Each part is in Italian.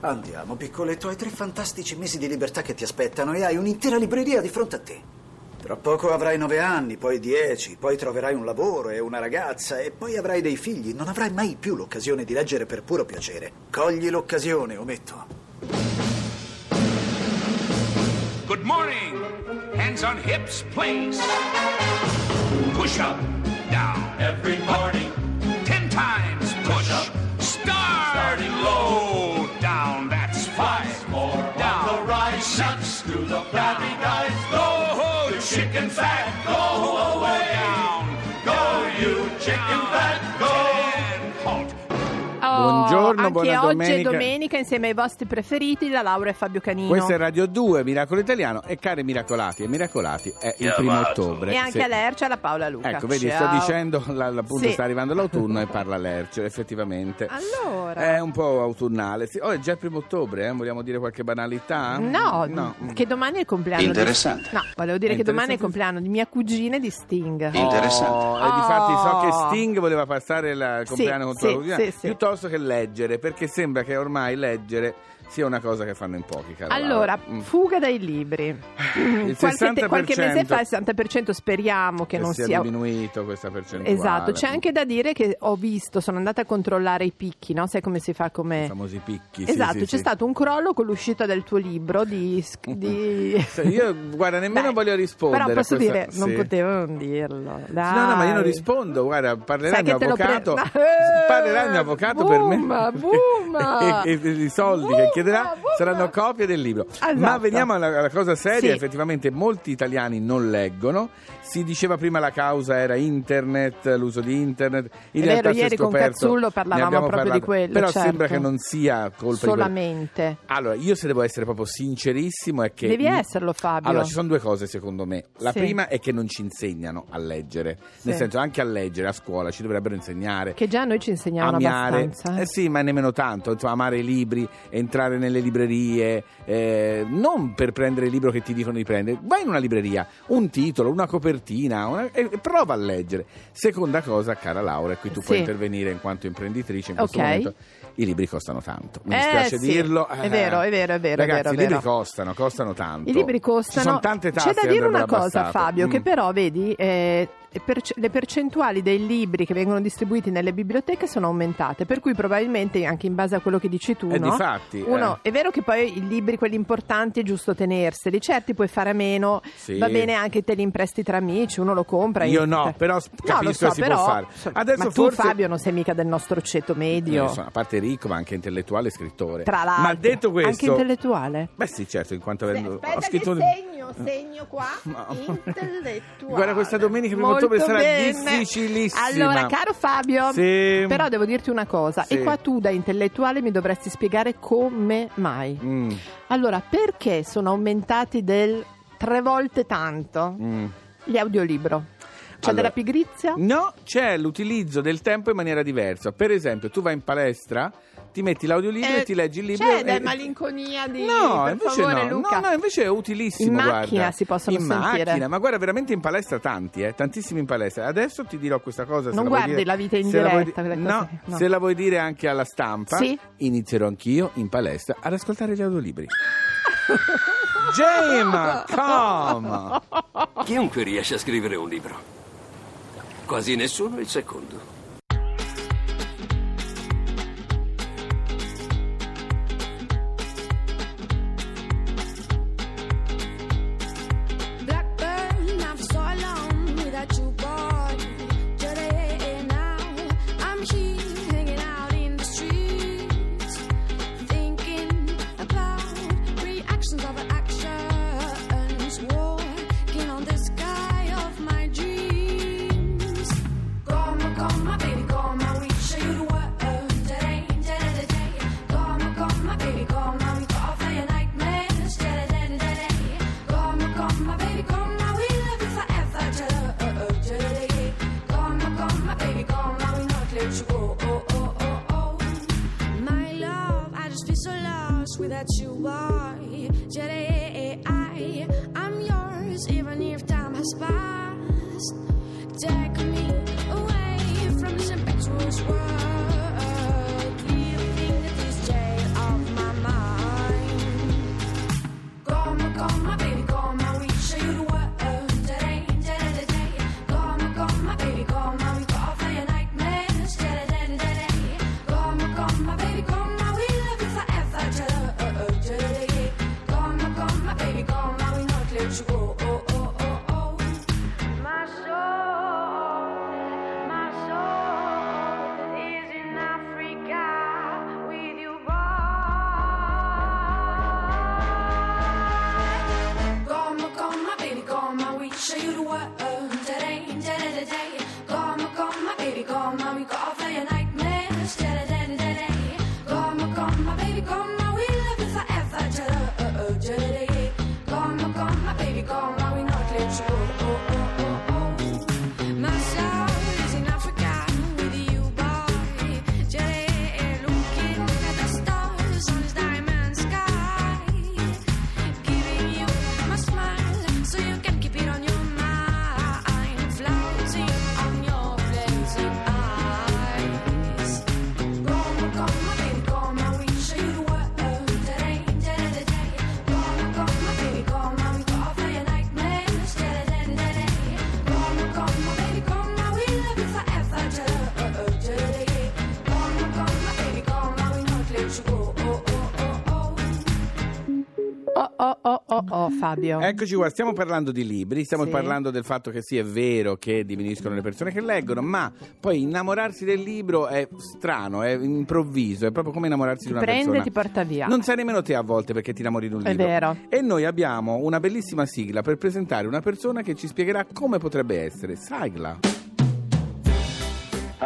Andiamo, piccoletto, hai tre fantastici mesi di libertà che ti aspettano e hai un'intera libreria di fronte a te. Tra poco avrai nove anni, poi dieci, poi troverai un lavoro e una ragazza e poi avrai dei figli. Non avrai mai più l'occasione di leggere per puro piacere. Cogli l'occasione, ometto. Good morning. Hands on hips, please. Push up, down. Every morning, Ten times chicken fat. go away. Go, you chicken fat, go. Oh, Buongiorno, anche buona oggi domenica. è domenica insieme ai vostri preferiti, la Laura e Fabio Canino. Questo è Radio 2, Miracolo Italiano e cari Miracolati e Miracolati è il primo ottobre. E anche Sì. a Lercia la Paola Luca. Ecco, vedi, sto Ciao. dicendo, la- appunto Sì. sta arrivando l'autunno e parla Lercio, effettivamente. Allora. È un po' autunnale. Sì. Oh, è già il primo ottobre, eh? vogliamo dire qualche banalità? No, no. che domani è il compleanno. Interessante. Di... No, volevo dire che domani è il compleanno di mia cugina e di Sting. Interessante. Oh, e difatti so che Oh. Sting voleva passare il Sì, compleanno con sì, tua cugina, sì, sì. piuttosto che leggere, perché sembra che ormai leggere sia una cosa che fanno in pochi. cara Allora, Laura. Mm. fuga dai libri. Il qualche, te- 60% qualche mese fa il 60% speriamo che, che non sia, sia... diminuito questa percentuale. Esatto, c'è anche da dire che ho visto, sono andata a controllare i picchi, no? Sai come si fa I come... famosi picchi. sì, Esatto, sì, c'è sì. stato un crollo con l'uscita del tuo libro di... di... Sì, Io, guarda, nemmeno Dai, voglio rispondere. Però posso questa- dire, non sì. potevo non dirlo. Dai. No, no, ma io non rispondo, guarda, parlerà il mio che lo pre- avvocato, Eh, parlerà il mio avvocato per me boom, boom. e, e i soldi che Boom, chiederà boom. saranno copie del libro. Esatto. Ma veniamo alla, alla cosa seria, Sì. effettivamente molti italiani non leggono, si diceva prima la causa era internet, l'uso di internet, in È realtà vero, ieri con scoperto- Cazzullo ne parlavamo proprio di parlato, quello, Però certo. sembra che non sia colpa di. Solamente. Allora, io se devo essere proprio sincerissimo è che... Devi esserlo, Fabio. Allora, ci sono due cose secondo me. La Sì. prima è che non ci insegnano a leggere. Nel Sì. senso, anche a leggere a scuola ci dovrebbero insegnare. Che già noi ci insegnavano Amare, abbastanza. eh sì, ma nemmeno tanto. Insomma, amare i libri, entrare nelle librerie, eh, non per prendere il libro che ti dicono di prendere. Vai in una libreria, un titolo, una copertina, una- e prova a leggere. Seconda cosa, cara Laura, e qui tu puoi Sì. intervenire in quanto imprenditrice in questo Ok. momento. I libri costano tanto. Mi Eh, dispiace sì. dirlo. È vero, è vero, è vero, è Ragazzi, vero, è i libri vero. costano, costano tanto. I libri costano. Ci sono tante tasse C'è da dire una cosa, abbassate. Fabio, Mm. che però vedi, eh, le perce- le percentuali dei libri che vengono distribuiti nelle biblioteche sono aumentate, per cui probabilmente anche in base a quello che dici tu, Eh, no? difatti, Uno, eh. è vero che poi i libri, quelli importanti, è giusto tenerseli, certi puoi fare a meno, Sì. va bene anche te li impresti tra amici, uno lo compra. e- Io no, però No, capisco lo so, che si però, può fare. Adesso ma tu forse Fabio non sei mica del nostro ceto medio. Io sono, a parte ricco, ma anche intellettuale e scrittore. Tra l'altro, Ma detto questo, anche intellettuale. Beh, sì, certo, in quanto avendo Aspetta ho scritto che un- segno, segno qua, intellettuale. Guarda, questa domenica Molto ottobre sarà bene. difficilissima. Allora, caro Fabio, Sì. però devo dirti una cosa, Sì. e qua tu da intellettuale mi dovresti spiegare come mai. Mm, Allora, perché sono aumentati del tre volte tanto mm. gli audiolibro? C'è Allora, della pigrizia? No, c'è l'utilizzo del tempo in maniera diversa. Per esempio, tu vai in palestra, ti metti l'audiolibro Eh, e ti leggi il libro. C'è e- della malinconia di... No, per invece favore, no. Luca. no, no, invece è utilissimo. In macchina guarda. si possono in sentire. macchina, ma guarda, veramente in palestra tanti, eh, tantissimi in palestra. Adesso ti dirò questa cosa. se Non la vuoi guardi dire- la vita in diretta, di- quelle No, no. se la vuoi dire anche alla stampa, Sì. inizierò anch'io in palestra ad ascoltare gli audiolibri. Gemma, come? Chiunque riesce a scrivere un libro. Quasi nessuno il secondo. Show you the world. Oh, oh, oh, oh, Fabio. Eccoci qua, stiamo parlando di libri, stiamo Sì. parlando del fatto che sì, è vero che diminuiscono le persone che leggono, ma poi innamorarsi del libro è strano, è improvviso, è proprio come innamorarsi Ti di una prende persona. e ti porta via. Non sai nemmeno te a volte perché ti innamori di un È libro. vero. E noi abbiamo una bellissima sigla per presentare una persona che ci spiegherà come potrebbe essere. Sigla.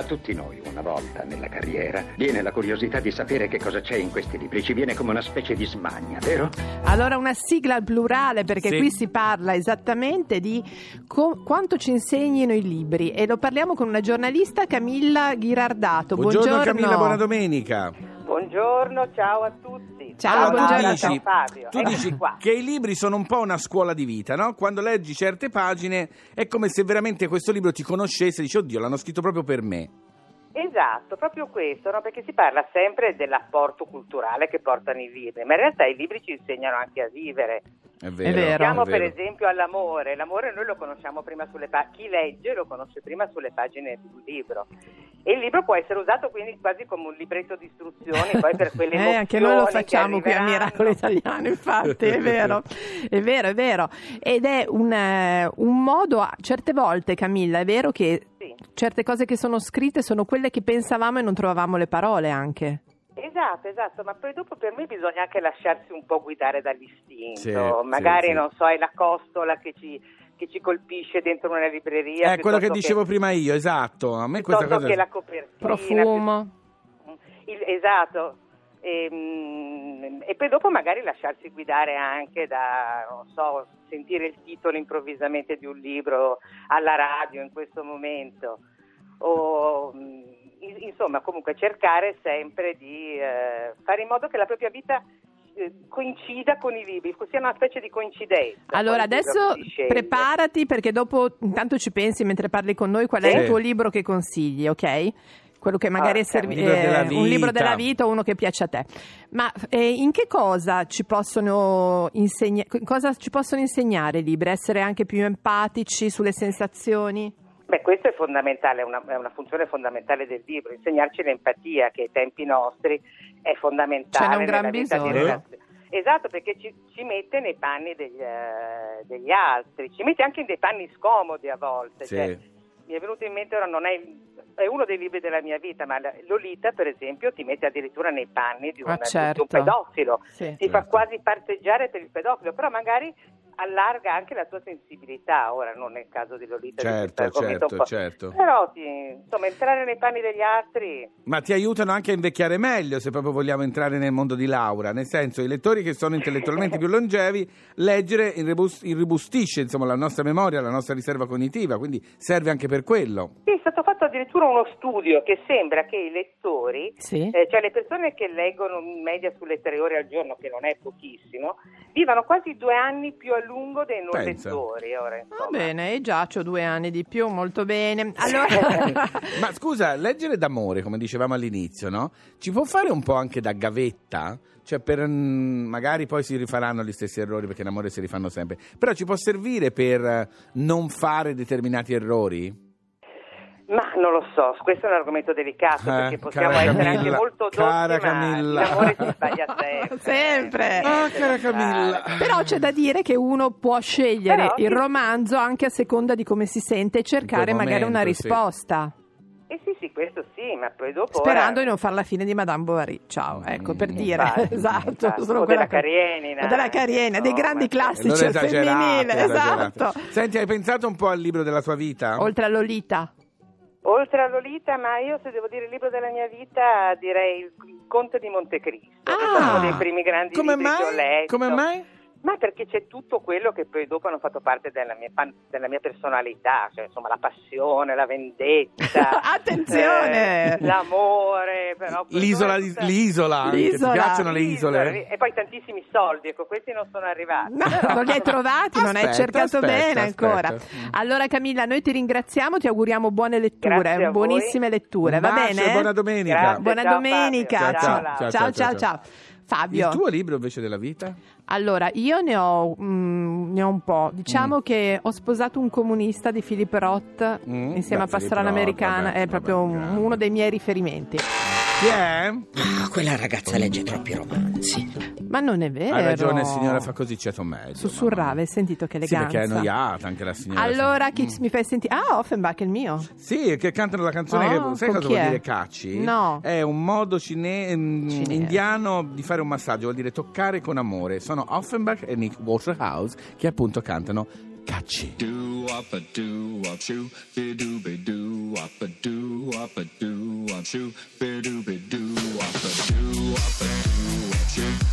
A tutti noi, una volta nella carriera, viene la curiosità di sapere che cosa c'è in questi libri. Ci viene come una specie di smania, vero? Allora una sigla al plurale perché Sì. qui si parla esattamente di co- quanto ci insegnino i libri e lo parliamo con una giornalista Camilla Ghirardato. Buongiorno, Camilla, buona domenica. Buongiorno, ciao a tutti. Ciao, Allora, buongiorno. tu Ciao dici, Fabio. tu dici che i libri sono un po' una scuola di vita, no? Quando leggi certe pagine è come se veramente questo libro ti conoscesse e dici, oddio, l'hanno scritto proprio per me. Esatto, proprio questo, no? perché si parla sempre dell'apporto culturale che portano i libri, ma in realtà i libri ci insegnano anche a vivere. È vero. Pensiamo per esempio all'amore, l'amore noi lo conosciamo prima sulle pagine, chi legge lo conosce prima sulle pagine di un libro e il libro può essere usato quindi quasi come un libretto di istruzioni poi per quelle Eh, anche noi lo facciamo qui a. Miracolo Italiano, infatti, è vero, è vero, è vero. Ed è un, eh, un modo, a- certe volte Camilla, è vero che. Certe cose che sono scritte sono quelle che pensavamo e non trovavamo le parole anche. Esatto, esatto, ma poi dopo per me bisogna anche lasciarsi un po' guidare dall'istinto. Sì, Magari, sì, sì. non so, è la costola che ci, che ci colpisce dentro una libreria. È quello che dicevo prima io, esatto. A me questa cosa... che la copertina. Profumo. più- il- esatto. Ehm, E, poi dopo magari lasciarsi guidare anche da, non so, sentire il titolo improvvisamente di un libro alla radio in questo momento. O, in- insomma, comunque cercare sempre di eh, fare in modo che la propria vita eh, coincida con i libri, sia una specie di coincidenza. Allora, adesso preparati perché dopo intanto ci pensi mentre parli con noi qual è Sì. il tuo libro che consigli, ok? Quello che magari è Ok. servi- Un libro eh, della un libro vita. della vita o uno che piace a te. Ma eh, in che cosa ci possono insegna- cosa ci possono insegnare i libri? Essere anche più empatici sulle sensazioni? Beh, questo è fondamentale, è una, è una funzione fondamentale del libro, insegnarci l'empatia che ai tempi nostri è fondamentale Ce n'è un gran bisogno. relazione. Esatto, perché ci, ci mette nei panni degli, eh, degli altri, ci mette anche in dei panni scomodi a volte. Sì. Cioè, mi è venuto in mente ora, non è, il- è uno dei libri della mia vita, ma Lolita, per esempio, ti mette addirittura nei panni di un, Ah, di certo. un pedofilo, Sì. ti fa Certo. quasi parteggiare per il pedofilo, però magari allarga anche la tua sensibilità, ora non è il caso di Lolita, di Certo, argomento certo, po'. certo. Però ti- insomma, entrare nei panni degli altri Ma ti aiutano anche a invecchiare meglio se proprio vogliamo entrare nel mondo di Laura, nel senso i lettori che sono intellettualmente più longevi, leggere irribus- irribustisce insomma, la nostra memoria, la nostra riserva cognitiva, quindi serve anche per quello. Sì, è stato fatto addirittura uno studio che sembra che i lettori, Sì. eh, cioè le persone che leggono in media sulle tre ore al giorno, che non è pochissimo, vivano quasi due anni più a lungo dei non Pensa. lettori. Ora, Va bene, e già ho due anni di più, molto bene. Allora, Ma scusa, leggere d'amore, come dicevamo all'inizio, no? Ci può fare un po' anche da gavetta? Cioè, per, mm, magari poi si rifaranno gli stessi errori perché in amore si rifanno sempre, però ci può servire per eh, non fare determinati errori? Ma non lo so, questo è un argomento delicato Eh, perché possiamo essere Camilla, anche molto dotti, cara ma Camilla. in amore si sbaglia sempre. Sempre. Ah, cara Camilla. Però c'è da dire che uno può scegliere Però, il sì. romanzo anche a seconda di come si sente e cercare quel magari una momento, sì. risposta. Eh sì, sì, questo sì, ma poi dopo... Sperando ora- di non fare la fine di Madame Bovary. Ciao, ecco, per dire. Infatti, esatto. infatti. solo O della O della Karenina, dei insomma. grandi classici esagerato. Esatto. Senti, hai pensato un po' al libro della tua vita? Oltre a Lolita. Oltre a Lolita, ma io se devo dire il libro della mia vita direi il Conte di Montecristo, che è Ah! uno dei primi grandi Come libri che ho mai? letto. Come mai? Ma perché c'è tutto quello che poi dopo hanno fatto parte della mia, della mia personalità, cioè insomma la passione, la vendetta, Attenzione! eh, l'amore, però L'isola, tutta- l'isola, anche. ti L'isola. piacciono le isole? E poi tantissimi soldi, ecco, questi non sono arrivati. No, non li hai trovati, non hai Aspetta, cercato aspetta, bene aspetta. ancora. Allora Camilla, noi ti ringraziamo, ti auguriamo buone letture, buonissime letture, va bene? buona domenica. Grazie. Buona Ciao, domenica. Fabio. Ciao Ciao, ciao ciao, ciao. ciao. Fabio. Il tuo libro invece della vita? Allora, io ne ho, mm, ne ho un po'. Diciamo Mm. che ho sposato un comunista di Philip Roth Mm, insieme beh, a Roth, Americana, vabbè, è proprio vabbè, un- uno dei miei riferimenti. Chi è? Ah, quella ragazza legge troppi romanzi. Ma non è vero. Hai ragione, signora, fa così ceto meglio. Sussurrava, hai sentito che Sì, eleganza. perché è annoiata anche la signora. Allora, chi mi fai sentire? Ah, Offenbach è il mio. Sì, che cantano la canzone Oh, che sai cosa vuol è? dire cacci? No. È un modo cine- mm, Cinese. indiano di fare un massaggio, vuol dire toccare con amore. Sono Offenbach e Nick Waterhouse che appunto cantano cacci. Do up a do up shoo, be do be do up a do up a do up shoo, be do be do up a do up a do up shoo,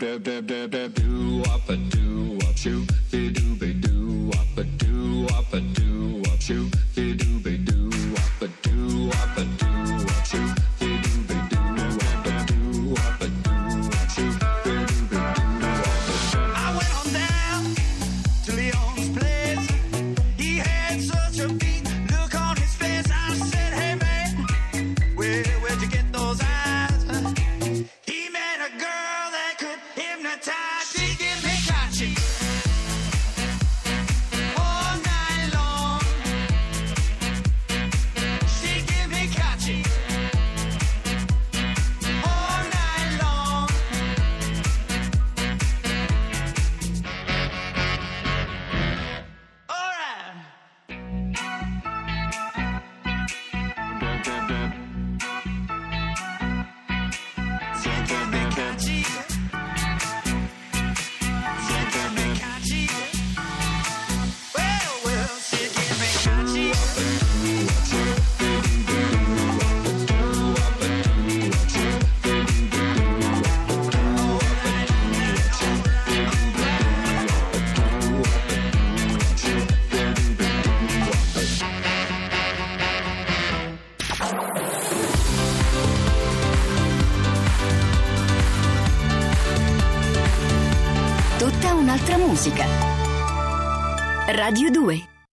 dab, dab, dab, dab. Radio 2